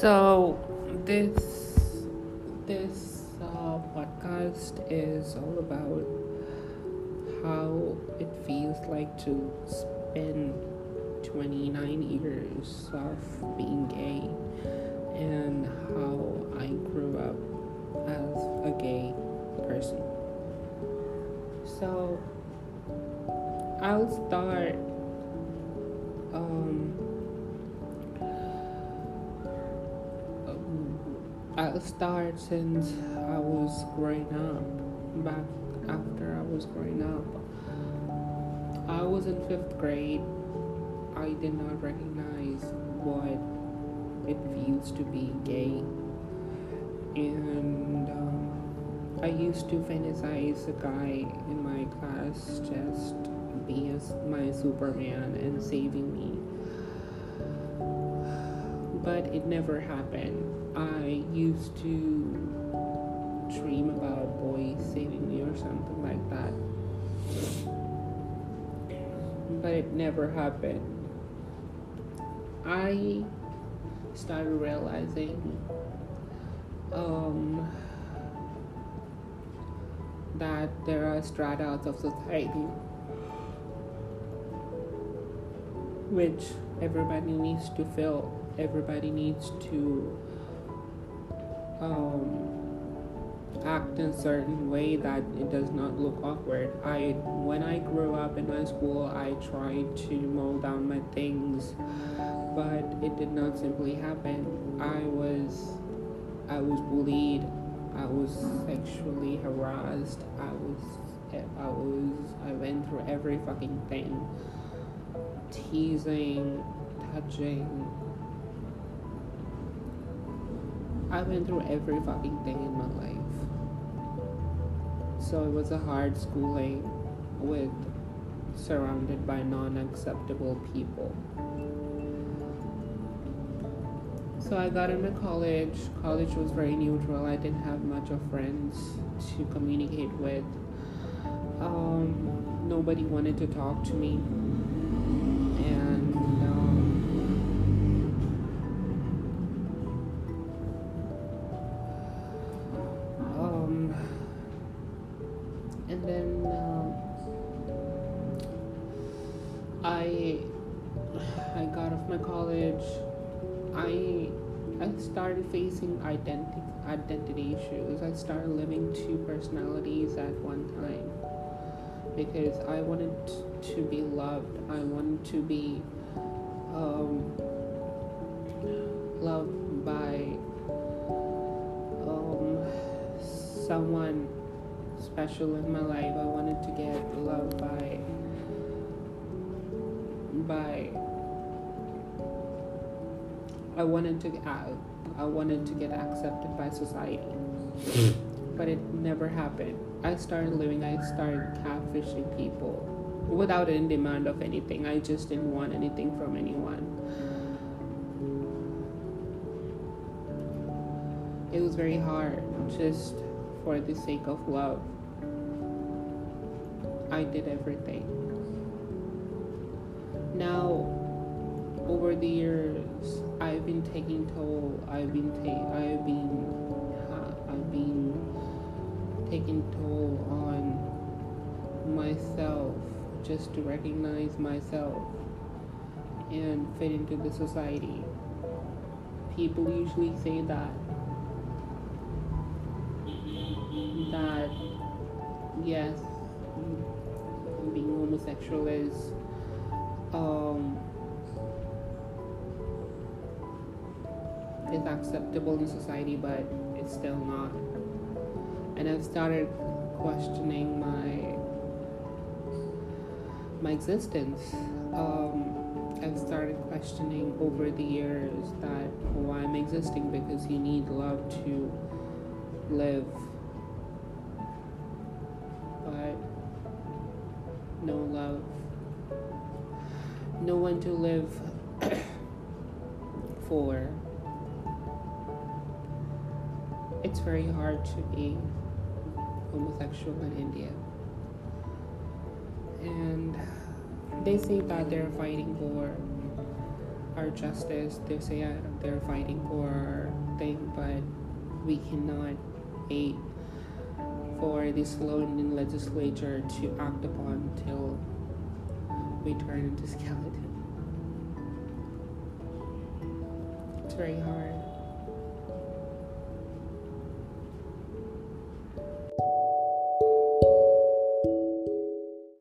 So this this uh, podcast is all about how it feels like to spend 29 years of being gay and how I grew up as a gay person. So I'll start um, I'll start since I was growing up. Back after I was growing up, I was in fifth grade. I did not recognize what it feels to be gay, and um, I used to fantasize a guy in my class just be as my Superman and saving me. But it never happened. I used to dream about boys saving me or something like that. But it never happened. I started realizing um, that there are strata of society which everybody needs to fill. Everybody needs to um, act in a certain way that it does not look awkward. I when I grew up in my school, I tried to mold down my things, but it did not simply happen. I was I was bullied. I was sexually harassed. I was I was I went through every fucking thing teasing, touching. I went through every fucking thing in my life. So it was a hard schooling with surrounded by non-acceptable people. So I got into college. College was very neutral. I didn't have much of friends to communicate with. Um, nobody wanted to talk to me um, I I got off my college. I I started facing identity identity issues. I started living two personalities at one time because I wanted to be loved. I wanted to be um, special in my life. I wanted to get loved by by I wanted to uh, I wanted to get accepted by society. but it never happened. I started living, I started catfishing people without any demand of anything. I just didn't want anything from anyone. It was very hard just for the sake of love. I did everything. Now, over the years, I've been taking toll. I've been ta- I've been I've been taking toll on myself just to recognize myself and fit into the society. People usually say that that yes, being homosexual is um, is acceptable in society, but it's still not. And I've started questioning my my existence. Um, I've started questioning over the years that why I'm existing because you need love to live, but no love, no one to live for. It's very hard to be homosexual in India. And they say that they're fighting for our justice. They say they're fighting for our thing, but we cannot wait for the Sloan legislature to act upon till we turn into skeleton. It's very hard.